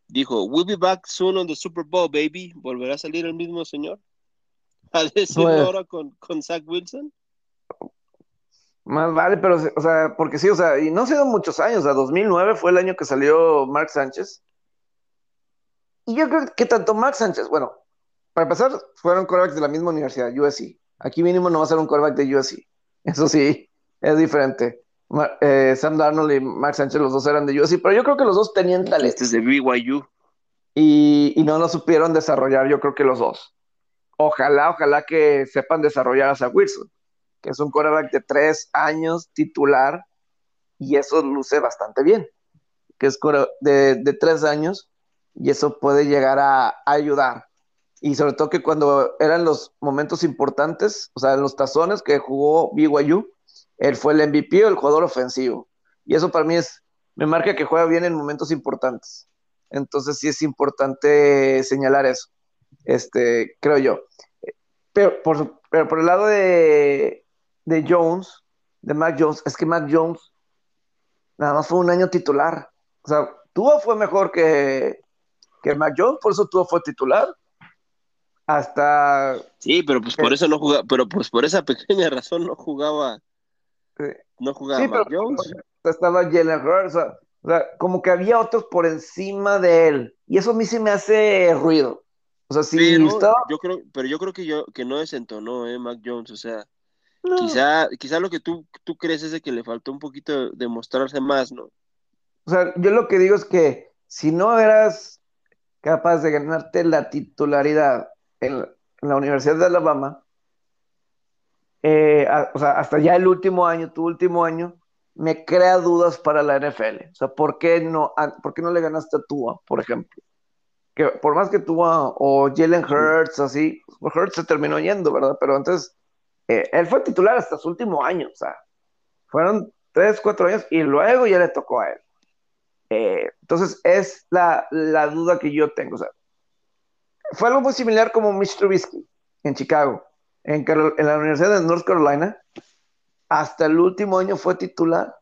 dijo, we'll be back soon on the Super Bowl, baby. ¿Volverá a salir el mismo señor? *laughs* ¿A decirlo Pues- ahora con, con Zach Wilson? Más vale, pero, o sea, porque sí, o sea, y no ha sido muchos años, o sea, 2009 fue el año que salió Mark Sánchez. Y yo creo que tanto Mark Sánchez, bueno, para empezar, fueron quarterbacks de la misma universidad, USC. Aquí mínimo no va a ser un quarterback de USC. Eso sí, es diferente. Eh, Sam Darnold y Mark Sánchez, los dos eran de USC, pero yo creo que los dos tenían talento. Este es de BYU. y, y no lo supieron desarrollar, yo creo que los dos. Ojalá, ojalá que sepan desarrollar a Zach Wilson, que es un quarterback de tres años titular, y eso luce bastante bien, que es de, de tres años, y eso puede llegar a, a ayudar. Y sobre todo que cuando eran los momentos importantes, o sea, en los tazones que jugó BYU, él fue el MVP o el jugador ofensivo. Y eso para mí es, me marca que juega bien en momentos importantes. Entonces sí es importante señalar eso, este, creo yo. Pero por, pero por el lado de, de Jones, de Mac Jones, es que Mac Jones nada más fue un año titular. O sea, Tua fue mejor que, que Mac Jones, por eso Tua fue titular. Hasta Sí, pero pues por eso no jugaba, pero pues por esa pequeña razón no jugaba, eh, no jugaba Sí, Mac pero Jones. estaba Jalen Hurts, o sea, o sea, como que había otros por encima de él. Y eso a mí sí me hace ruido. O sea, si Pero estaba. yo creo, pero yo creo que yo que no desentonó, eh, Mac Jones. O sea, no. quizá, quizá lo que tú, tú crees es de que le faltó un poquito de mostrarse más, ¿no? O sea, yo lo que digo es que si no eras capaz de ganarte la titularidad en, en la Universidad de Alabama, eh, a- o sea, hasta ya el último año, tu último año, me crea dudas para la NFL. O sea, ¿por qué no, a- por qué no le ganaste a Tua, por ejemplo? Que por más que Tua o Jalen Hurts, así, pues, Hurts se terminó yendo, ¿verdad? Pero entonces, eh, él fue titular hasta su último año, o sea, fueron tres, cuatro años y luego ya le tocó a él. Eh, entonces, es la, la duda que yo tengo. O sea, fue algo muy similar como Mitch Trubisky en Chicago, en, Carol- en la Universidad de North Carolina. Hasta el último año fue titular.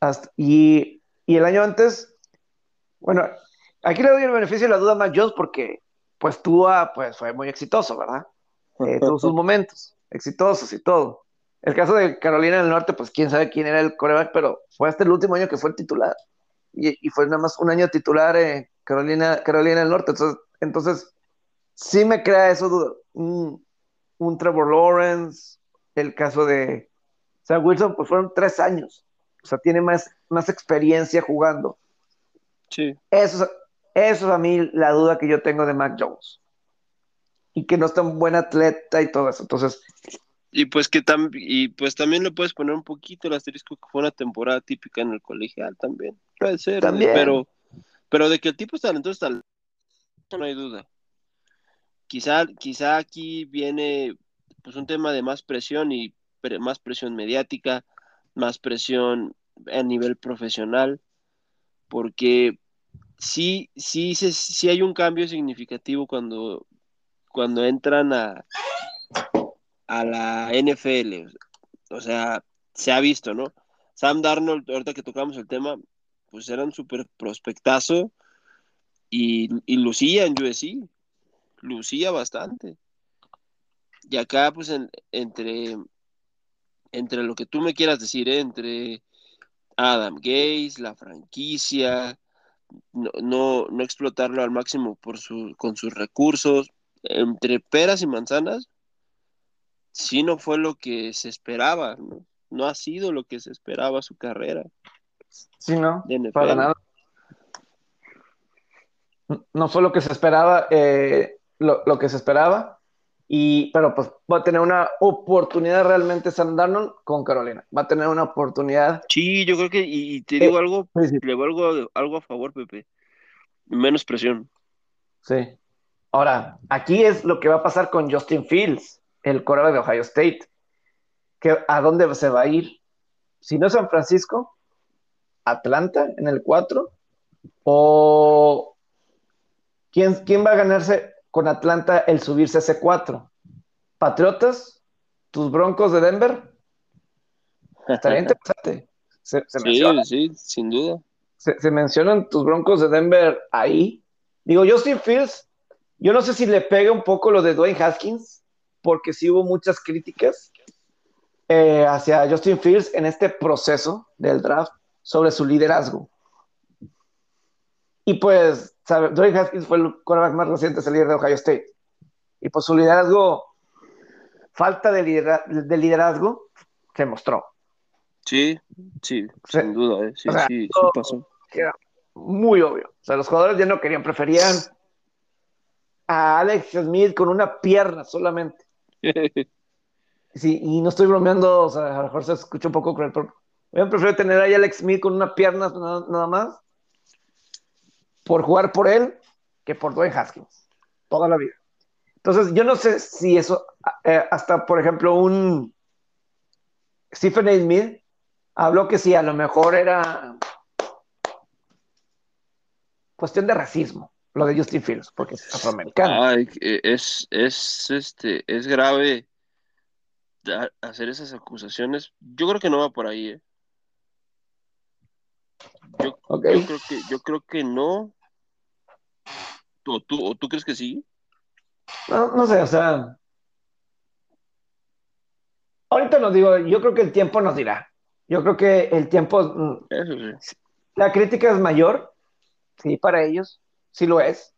Hasta- y, y el año antes, bueno, aquí le doy el beneficio de la duda a Mac Jones porque, pues, Tua, pues, fue muy exitoso, ¿verdad? Eh, tuvo sus *laughs* momentos exitosos y todo. El caso de Carolina del Norte, pues quién sabe quién era el coreback, pero fue hasta el último año que fue el titular. Y, y fue nada más un año titular en Carolina, Carolina del Norte. Entonces, entonces sí me crea eso. Un, un Trevor Lawrence, el caso de Zach Wilson, pues fueron tres años. O sea, tiene más, más experiencia jugando. Sí. Eso, es- eso es a mí la duda que yo tengo de Mac Jones. Y que no es tan buen atleta y todo eso. Entonces, Y pues que tam y pues también le puedes poner un poquito el asterisco que fue una temporada típica en el colegial también. Puede ser, También. pero pero de que el tipo es talentoso, no hay duda. Quizá, quizá aquí viene pues un tema de más presión y más presión mediática, más presión a nivel profesional, porque sí, sí, se- sí hay un cambio significativo cuando, cuando entran a, a la NFL. O sea, se ha visto, ¿no? Sam Darnold, ahorita que tocamos el tema, pues era un súper prospectazo y, y lucía en USC, lucía bastante. Y acá, pues, en- entre, entre lo que tú me quieras decir, ¿eh? entre Adam Gates, la franquicia, no, no, no explotarlo al máximo por su, con sus recursos, entre peras y manzanas, sí no fue lo que se esperaba, ¿no? No ha sido lo que se esperaba su carrera sí, no, para nada. No fue lo que se esperaba, eh, lo, lo que se esperaba. Y, pero pues va a tener una oportunidad realmente Sam Darnold con Carolina. Va a tener una oportunidad. Sí, yo creo que, y, y te digo Eh, algo, Sí, le voy algo, algo a favor, Pepe. Menos presión. Sí. Ahora, aquí es lo que va a pasar con Justin Fields, el quarterback de Ohio State. Que, ¿A dónde se va a ir? Si no es San Francisco, Atlanta en el 4, o quién, quién va a ganarse con Atlanta el subirse a C4. Patriotas, tus Broncos de Denver. Estaría *laughs* interesante. Se, sí, sí, sin duda. Se, mencionan tus Broncos de Denver ahí. Digo, Justin Fields, yo no sé si le pega un poco lo de Dwayne Haskins, porque sí hubo muchas críticas eh, hacia Justin Fields en este proceso del draft sobre su liderazgo. Y pues, ¿sabe? Dwayne Haskins fue el quarterback más reciente, líder de Ohio State. Y pues su liderazgo, falta de, liderazgo, se mostró. Sí, sí, sin duda, ¿eh? sí, sí, sí pasó. Era muy obvio. O sea, los jugadores ya no querían, preferían a Alex Smith con una pierna solamente. *laughs* sí, y no estoy bromeando, o sea, a lo mejor se escucha un poco cruel, pero yo prefiero tener a Alex Smith con una pierna nada más por jugar por él que por Dwayne Haskins, toda la vida. Entonces, yo no sé si eso, eh, hasta por ejemplo, un Stephen A. Smith habló que sí, a lo mejor era cuestión de racismo, lo de Justin Fields, porque es afroamericano. es, es, este, es grave hacer esas acusaciones. Yo creo que no va por ahí, ¿eh? Yo, creo que, yo creo que no. ¿O tú, tú crees que sí? No, no sé, o sea. Ahorita nos digo, yo creo que el tiempo nos dirá. Yo creo que el tiempo. Mm, la crítica es mayor, sí, para ellos, sí lo es,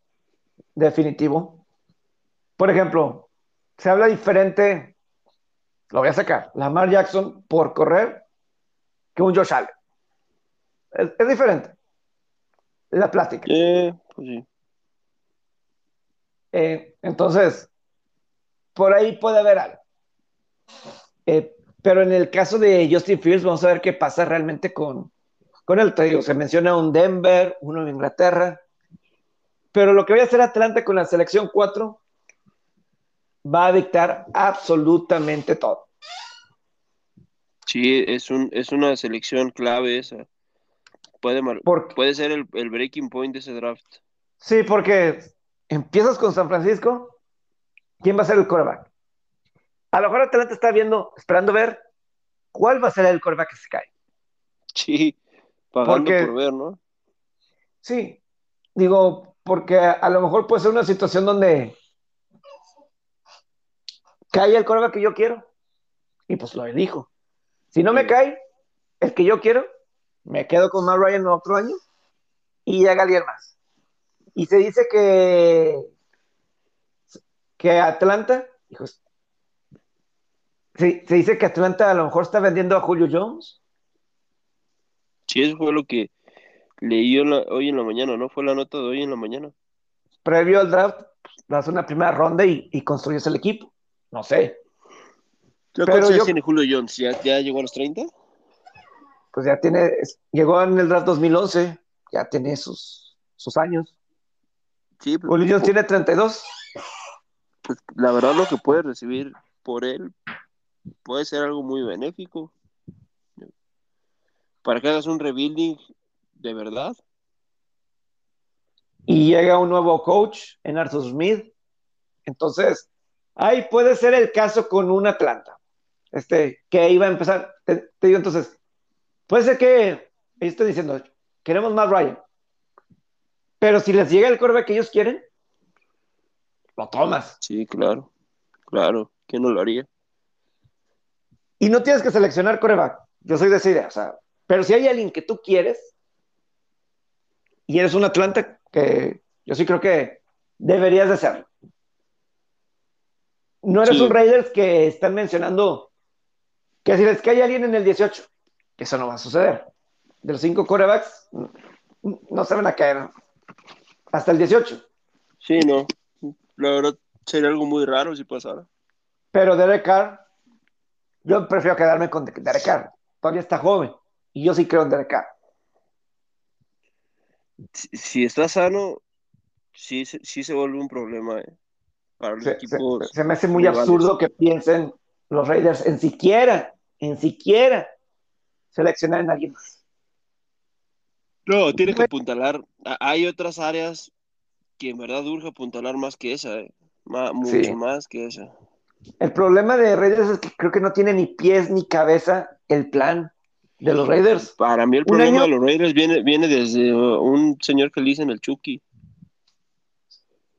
definitivo. Por ejemplo, se habla diferente, lo voy a sacar, Lamar Jackson por correr que un Josh Allen. Es, diferente. La plática. pues sí. Eh, entonces, por ahí puede haber algo. Eh, pero en el caso de Justin Fields, vamos a ver qué pasa realmente con, con él. Te digo, se menciona un Denver, uno en Inglaterra. Pero lo que voy a hacer Atlanta con la selección 4 va a dictar absolutamente todo. Sí, es, un, es una selección clave esa. Puede, puede ser el, breaking point de ese draft. Sí, porque empiezas con San Francisco, ¿quién va a ser el quarterback? A lo mejor Atlanta está viendo, esperando ver cuál va a ser el quarterback que se cae. Sí, pagando por ver, ¿no? Sí, digo, porque a lo mejor puede ser una situación donde cae el quarterback que yo quiero y pues lo elijo. Si no me cae el que yo quiero, me quedo con Matt Ryan otro año y llega alguien más. Y se dice que, que Atlanta, hijos, se, se dice que Atlanta a lo mejor está vendiendo a Julio Jones. Sí, eso fue lo que leí hoy en la mañana, ¿no? Fue la nota de hoy en la mañana. Previo al draft, das una primera ronda y, y construyes el equipo. No sé. Pero yo, tiene Julio Jones? ¿Ya, ¿Ya llegó a los 30? pues ya tiene, llegó en el draft 2011, ya tiene sus, sus años. Sí, pues, tiene 32. Pues la verdad lo que puede recibir por él puede ser algo muy benéfico. Para que hagas un rebuilding de verdad. Y llega un nuevo coach en Arthur Smith. Entonces, ahí puede ser el caso con un Atlanta. Este, que iba a empezar. te digo entonces, Puede ser que estén diciendo, queremos más Ryan. Pero si les llega el coreback que ellos quieren, lo tomas. Sí, claro. Claro. ¿Quién no lo haría? Y no tienes que seleccionar coreback. Yo soy de esa idea. O sea, pero si hay alguien que tú quieres y eres un Atlanta, que yo sí creo que deberías de serlo. No eres un Raiders que están mencionando que si les cae alguien en el 18, eso no va a suceder. De los cinco corebacks, no se van a caer hasta el 18. Sí, no. La verdad sería algo muy raro si pasara. Pero Derek Carr, yo prefiero quedarme con Derek Carr. Todavía está joven. Y yo sí creo en Derek Carr. Si, está sano, sí, sí se vuelve un problema eh, para los se, equipos. Se, me hace muy absurdo que piensen los Raiders en siquiera, en siquiera seleccionar en alguien más. No, tiene que apuntalar. Hay otras áreas que en verdad urge apuntalar más que esa, eh. mucho más que esa. El problema de Raiders es que creo que no tiene ni pies ni cabeza el plan de los Raiders. Para mí el problema de los Raiders viene, viene desde uh, un señor que le dicen el Chucky.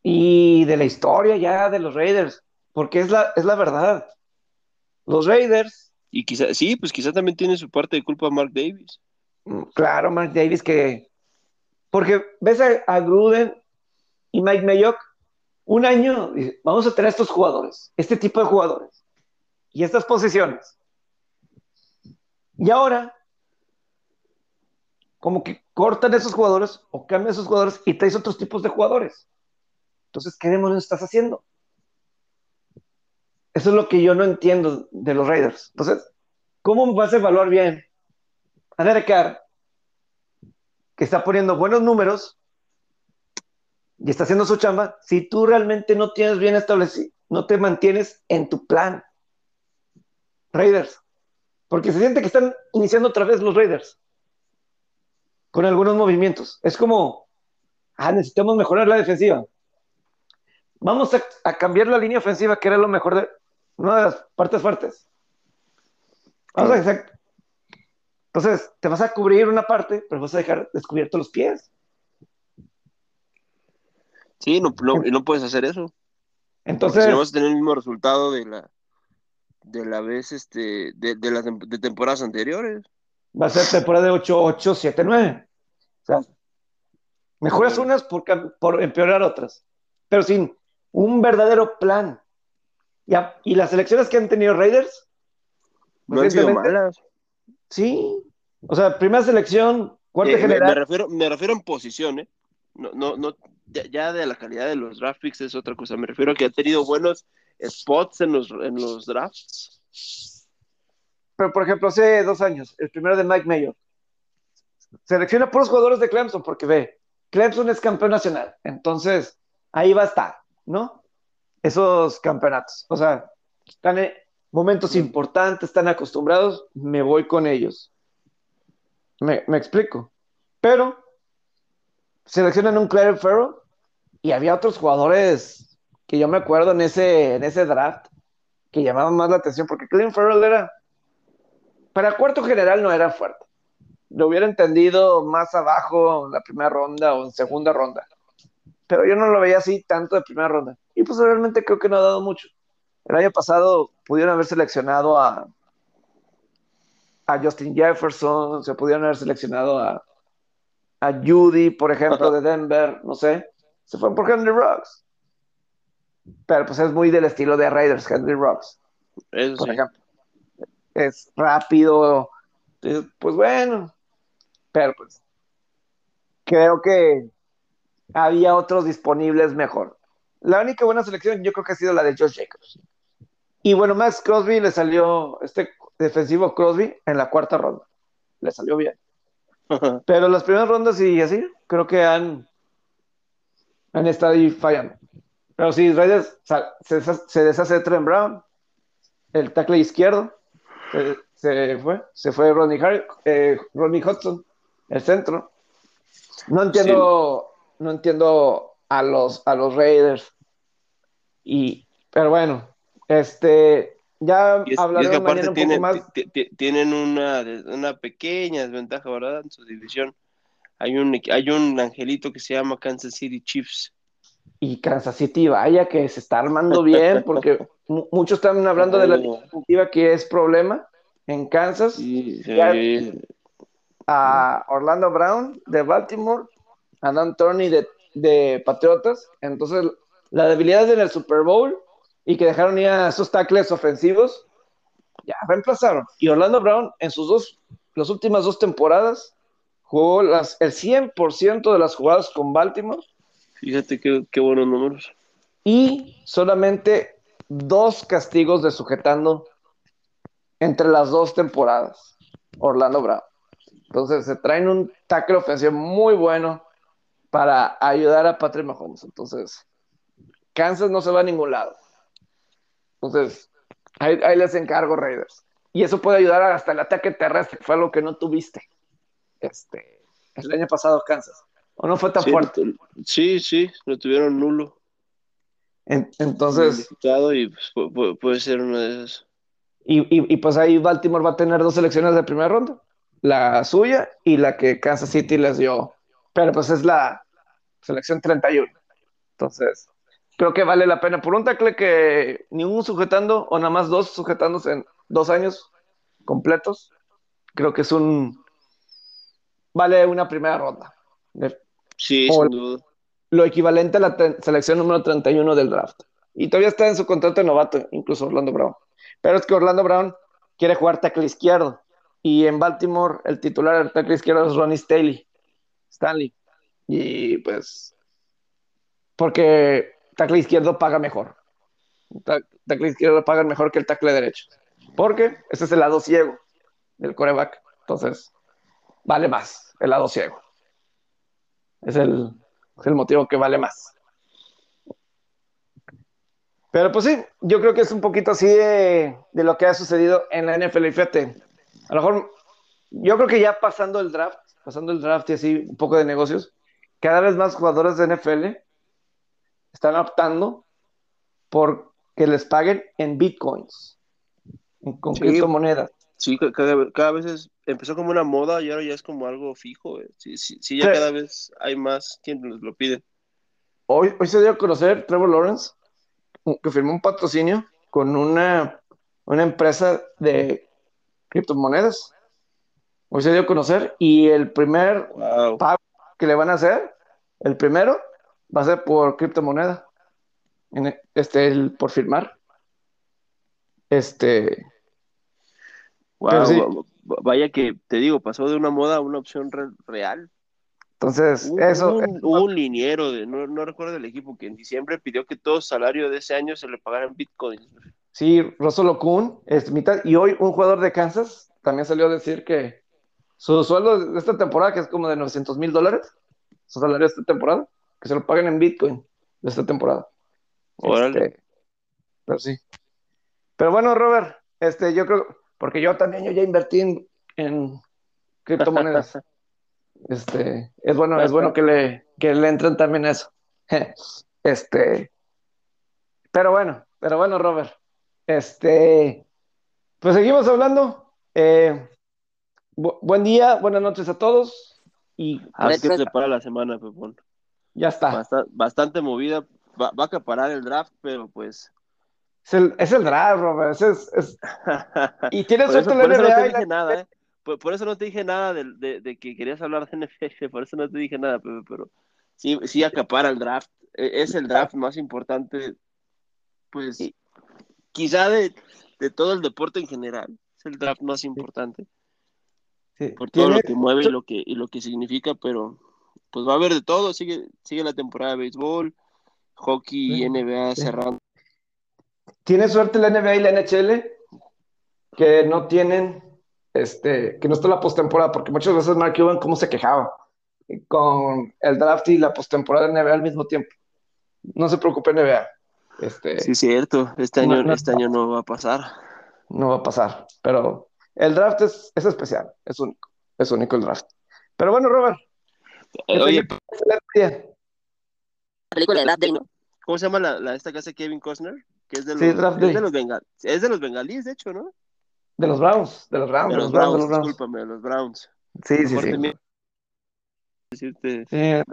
Y de la historia ya de los Raiders, porque es la, es la verdad. Los Raiders. Y quizá, sí, pues quizá también tiene su parte de culpa Mark Davis. Mm, claro, Mark Davis que. Porque ves a, Gruden y Mike Mayock, un año, vamos a tener estos jugadores, este tipo de jugadores y estas posiciones. Y ahora, como que cortan esos jugadores o cambian esos jugadores y traes otros tipos de jugadores. Entonces, ¿qué demonios estás haciendo? Eso es lo que yo no entiendo de los Raiders. Entonces, ¿cómo vas a evaluar bien a Derek Carr, que está poniendo buenos números y está haciendo su chamba, si tú realmente no tienes bien establecido, no te mantienes en tu plan? Raiders. Porque se siente que están iniciando otra vez los Raiders. Con algunos movimientos. Es como, ah, necesitamos mejorar la defensiva. Vamos a, cambiar la línea ofensiva, que era lo mejor de una de las partes fuertes. Vamos a hacer. Entonces, te vas a cubrir una parte, pero vas a dejar descubiertos los pies. Sí, no, no, puedes hacer eso. Entonces. Si no vas a tener el mismo resultado de la, de la vez este de, las de temporadas anteriores. Va a ser temporada de 8, 8, 7, 9. O sea, mejoras unas por, por empeorar otras, pero sin un verdadero plan. Ya, y las elecciones que han tenido Raiders, no han sido malas. Sí, o sea, primera selección, cuarta general. Me, refiero, me refiero en posición, ¿eh? No, no, no, ya, de la calidad de los draft picks es otra cosa. Me refiero a que ha tenido buenos spots en los, en los drafts. Pero, por ejemplo, hace dos años, el primero de Mike Mayo, selecciona puros jugadores de Clemson porque ve, Clemson es campeón nacional, entonces ahí va a estar, ¿no? Esos campeonatos. O sea, están momentos importantes, están acostumbrados, me voy con ellos. Me, me explico. Pero seleccionan un Claire Farrell y había otros jugadores que yo me acuerdo en ese, en ese draft que llamaban más la atención, porque Clint Farrell era, para cuarto general no era fuerte. Lo hubiera entendido más abajo en la primera ronda o en segunda ronda. Pero yo no lo veía así tanto de primera ronda. Y pues realmente creo que no ha dado mucho. El año pasado pudieron haber seleccionado a, a Justin Jefferson, se pudieron haber seleccionado a, a Judy, por ejemplo, de Denver, no sé. Se fue por Henry Rocks. Pero pues es muy del estilo de Raiders, Henry Rocks. por ejemplo. Es rápido. Pues bueno. Pero pues creo que había otros disponibles mejor. La única buena selección yo creo que ha sido la de Josh Jacobs. Y bueno, Max Crosby le salió, este defensivo Crosby en la cuarta ronda. Le salió bien. Pero las primeras rondas y así, creo que han, han estado ahí fallando. Pero sí, Raiders se, deshace de Trent Brown, el tackle izquierdo, se, fue, se fue Ronnie, eh, Ronnie Hudson, el centro. No entiendo, no entiendo a los, a los Raiders. Y, pero bueno, este, ya hablaremos mañana un tienen, poco más. Tienen una, una pequeña desventaja, ¿verdad? En su división. Hay un, hay un angelito que se llama Kansas City Chiefs y Kansas City, vaya que se está armando bien, porque *laughs* muchos están hablando de la defensiva que es problema en Kansas. A Orlando Brown de Baltimore, a Dan Tony de, Patriotas. Entonces, la debilidad en el Super Bowl y que dejaron ir a esos tackles ofensivos, ya reemplazaron. Y Orlando Brown, en sus dos, las últimas dos temporadas, jugó las, el 100% de las jugadas con Baltimore Fíjate qué, buenos números. Y solamente dos castigos de sujetando entre las dos temporadas. Orlando Brown. Entonces se traen un tackle ofensivo muy bueno para ayudar a Patrick Mahomes. Entonces, Kansas no se va a ningún lado. Entonces, ahí, les encargo, Raiders. Y eso puede ayudar hasta el ataque terrestre, que fue algo que no tuviste este, el año pasado, Kansas. ¿O no fue tan Sí, fuerte? sí, sí, lo tuvieron nulo. En- entonces, y pues, pu- pu- puede ser una de esas. y, y- y pues ahí Baltimore va a tener dos selecciones de primera ronda, la suya y la que Kansas City les dio, pero pues es la selección 31. Entonces, creo que vale la pena por un tackle que ni un sujetando o nada más dos sujetándose en dos años completos. Creo que es un vale una primera ronda. Sí, O- sin duda. lo equivalente a la selección número 31 del draft. Y todavía está en su contrato de novato, incluso Orlando Brown. Pero es que Orlando Brown quiere jugar tackle izquierdo. Y en Baltimore el titular del tackle izquierdo es Ronnie Staley. Stanley. Y pues. Porque tackle izquierdo paga mejor. Ta- Tackle izquierdo paga mejor que el tackle derecho. Porque ese es el lado ciego del coreback. Entonces, vale más el lado ciego. Es el, es el motivo que vale más. Pero pues sí, yo creo que es un poquito así de, de lo que ha sucedido en la NFL. Y fíjate, a lo mejor, yo creo que ya pasando el draft, pasando el draft y así un poco de negocios, cada vez más jugadores de NFL están optando por que les paguen en bitcoins, en- con Sí. criptomonedas. Sí, ca- cada, cada vez es- empezó como una moda y ahora ya es como algo fijo. eh. Sí, sí, sí, ya cada vez hay más quienes lo piden. Hoy, hoy se dio a conocer Trevor Lawrence, que firmó un patrocinio con una, una empresa de criptomonedas. Hoy se dio a conocer y el primer Wow. pago que le van a hacer, el primero, va a ser por criptomoneda. En e- este, el, por firmar. Este, Wow, sí. va- va- vaya que te digo, pasó de una moda a una opción re- real. entonces, Hubo eso, un, hubo un liniero, de, no, no recuerdo el equipo, que en diciembre pidió que todo salario de ese año se le pagara en Bitcoin. sí, Russell Okun es mitad. Y hoy un jugador de Kansas también salió a decir que su sueldo de esta temporada, que es como de 900 mil dólares, su salario de esta temporada, que se lo paguen en Bitcoin de esta temporada. Órale. Este, pero sí. Pero bueno, Robert, este, yo creo, porque yo también yo ya invertí en, en criptomonedas. *laughs* Este, es bueno, es bueno que le, que le entren también a eso. *laughs* Este, pero bueno, pero bueno, Robert. Este, pues seguimos hablando. Eh, bu- buen día, buenas noches a todos. Y A ver qué se para la semana, Pepón. Ya está. Basta- bastante movida. Va, va a acaparar el draft, pero pues. Es el, es el draft, Robert. es- es- *laughs* y tienes eso, suerte por la eso no NBA te dije nada, ¿eh? Por, por eso no te dije nada de, de- de que querías hablar de NFL, *laughs* por eso no te dije nada, Pepe, pero sí, sí acapara el draft. E- Es el draft más importante, pues, Sí. quizá de, de todo el deporte en general. Es el draft más importante sí, por todo lo que mueve y lo que, y lo que significa, pero pues va a haber de todo. Sigue, sigue la temporada de béisbol, hockey y. NBA Sí. cerrando. Tiene suerte la NBA y la NHL que no tienen, este, que no está la postemporada, porque muchas veces Mark Cuban cómo se quejaba con el draft y la postemporada de NBA al mismo tiempo. No se preocupe NBA, este, Sí, cierto. Este año, no. este año no va a pasar. no va a pasar, pero el draft es, es especial, es único, es único el draft. Pero bueno, Robert, Oye, excelente día. película de Draft Day, ¿no? ¿Cómo se llama la, la esta casa de Kevin Costner? Que es de los, Sí, Draft es Day. de los bengal, es de los bengalíes, de hecho, ¿no? de los Browns, de los Browns, De de los los Browns, de Browns, los Browns. discúlpame, de los Browns. Sí, sí, sí. decirte- Sí, eh,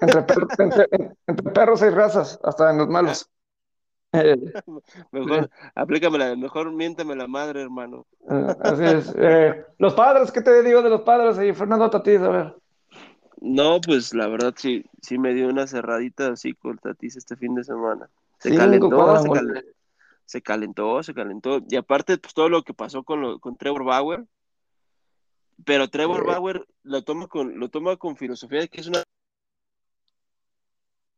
entre, perros, entre, entre perros hay razas, hasta en los malos. Eh, *laughs* Mejor, aplícamela, mejor miéntame la madre, hermano. eh, así es. Eh, los padres, ¿qué te digo de los padres? Y Fernando Tatís, a ver. No, pues la verdad sí, sí me dio una cerradita así con Tatis este fin de semana. Se Cinco calentó, se calentó, se calentó, se calentó. Y aparte, pues todo lo que pasó con, lo- con Trevor Bauer. Pero Trevor Sí. Bauer lo toma con, lo toma con filosofía de que es una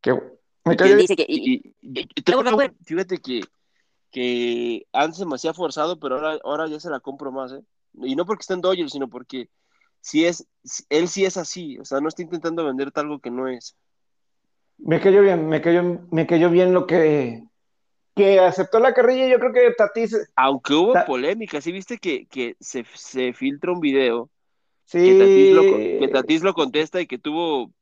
Que, me ¿Quién cayó bien. dice que y, y- y- y Trevor Bauer, fíjate que, que antes se me hacía forzado, pero ahora, ahora ya se la compro más, ¿eh? Y no porque esté en Dodgers, sino porque sí es, él sí es así, o sea, no está intentando venderte algo que no es. Me cayó bien, me cayó, me cayó bien lo que, que aceptó la carrilla. Yo creo que Tatís, Aunque hubo Ta- polémica, sí viste que, que se, se filtra un video Sí. Que Tatis, lo, contesta y que tuvo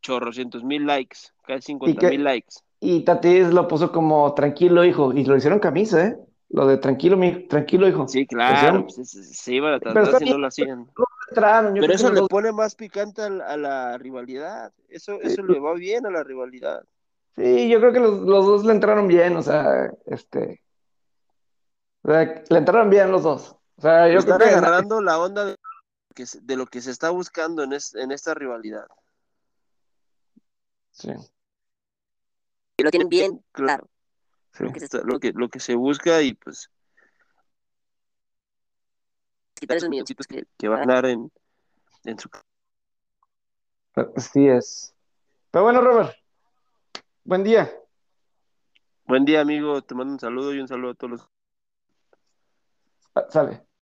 chorrocientos mil likes, casi cincuenta mil likes. Y Tatis lo puso como tranquilo, hijo, y lo hicieron camisa, ¿eh? Lo de tranquilo, mi, tranquilo, hijo. Sí, claro, pues, se, iban a tratar si no lo hacían. *laughs* Pero eso le pone más picante a, la rivalidad. Eso, eso le va bien a la rivalidad. Sí, yo creo que los, dos le entraron bien, o sea, este. le entraron bien los dos. O sea, yo Están agarrando la onda de, de, lo que se está buscando en, en esta rivalidad. Sí. Y lo tienen bien claro. Lo, que, lo que se busca y pues quitar esos milloncitos que, que van a ganar en, en su Así es. Pero bueno, Robert, buen día. Buen día, amigo. Te mando un saludo y un saludo a todos los. Ah, sale.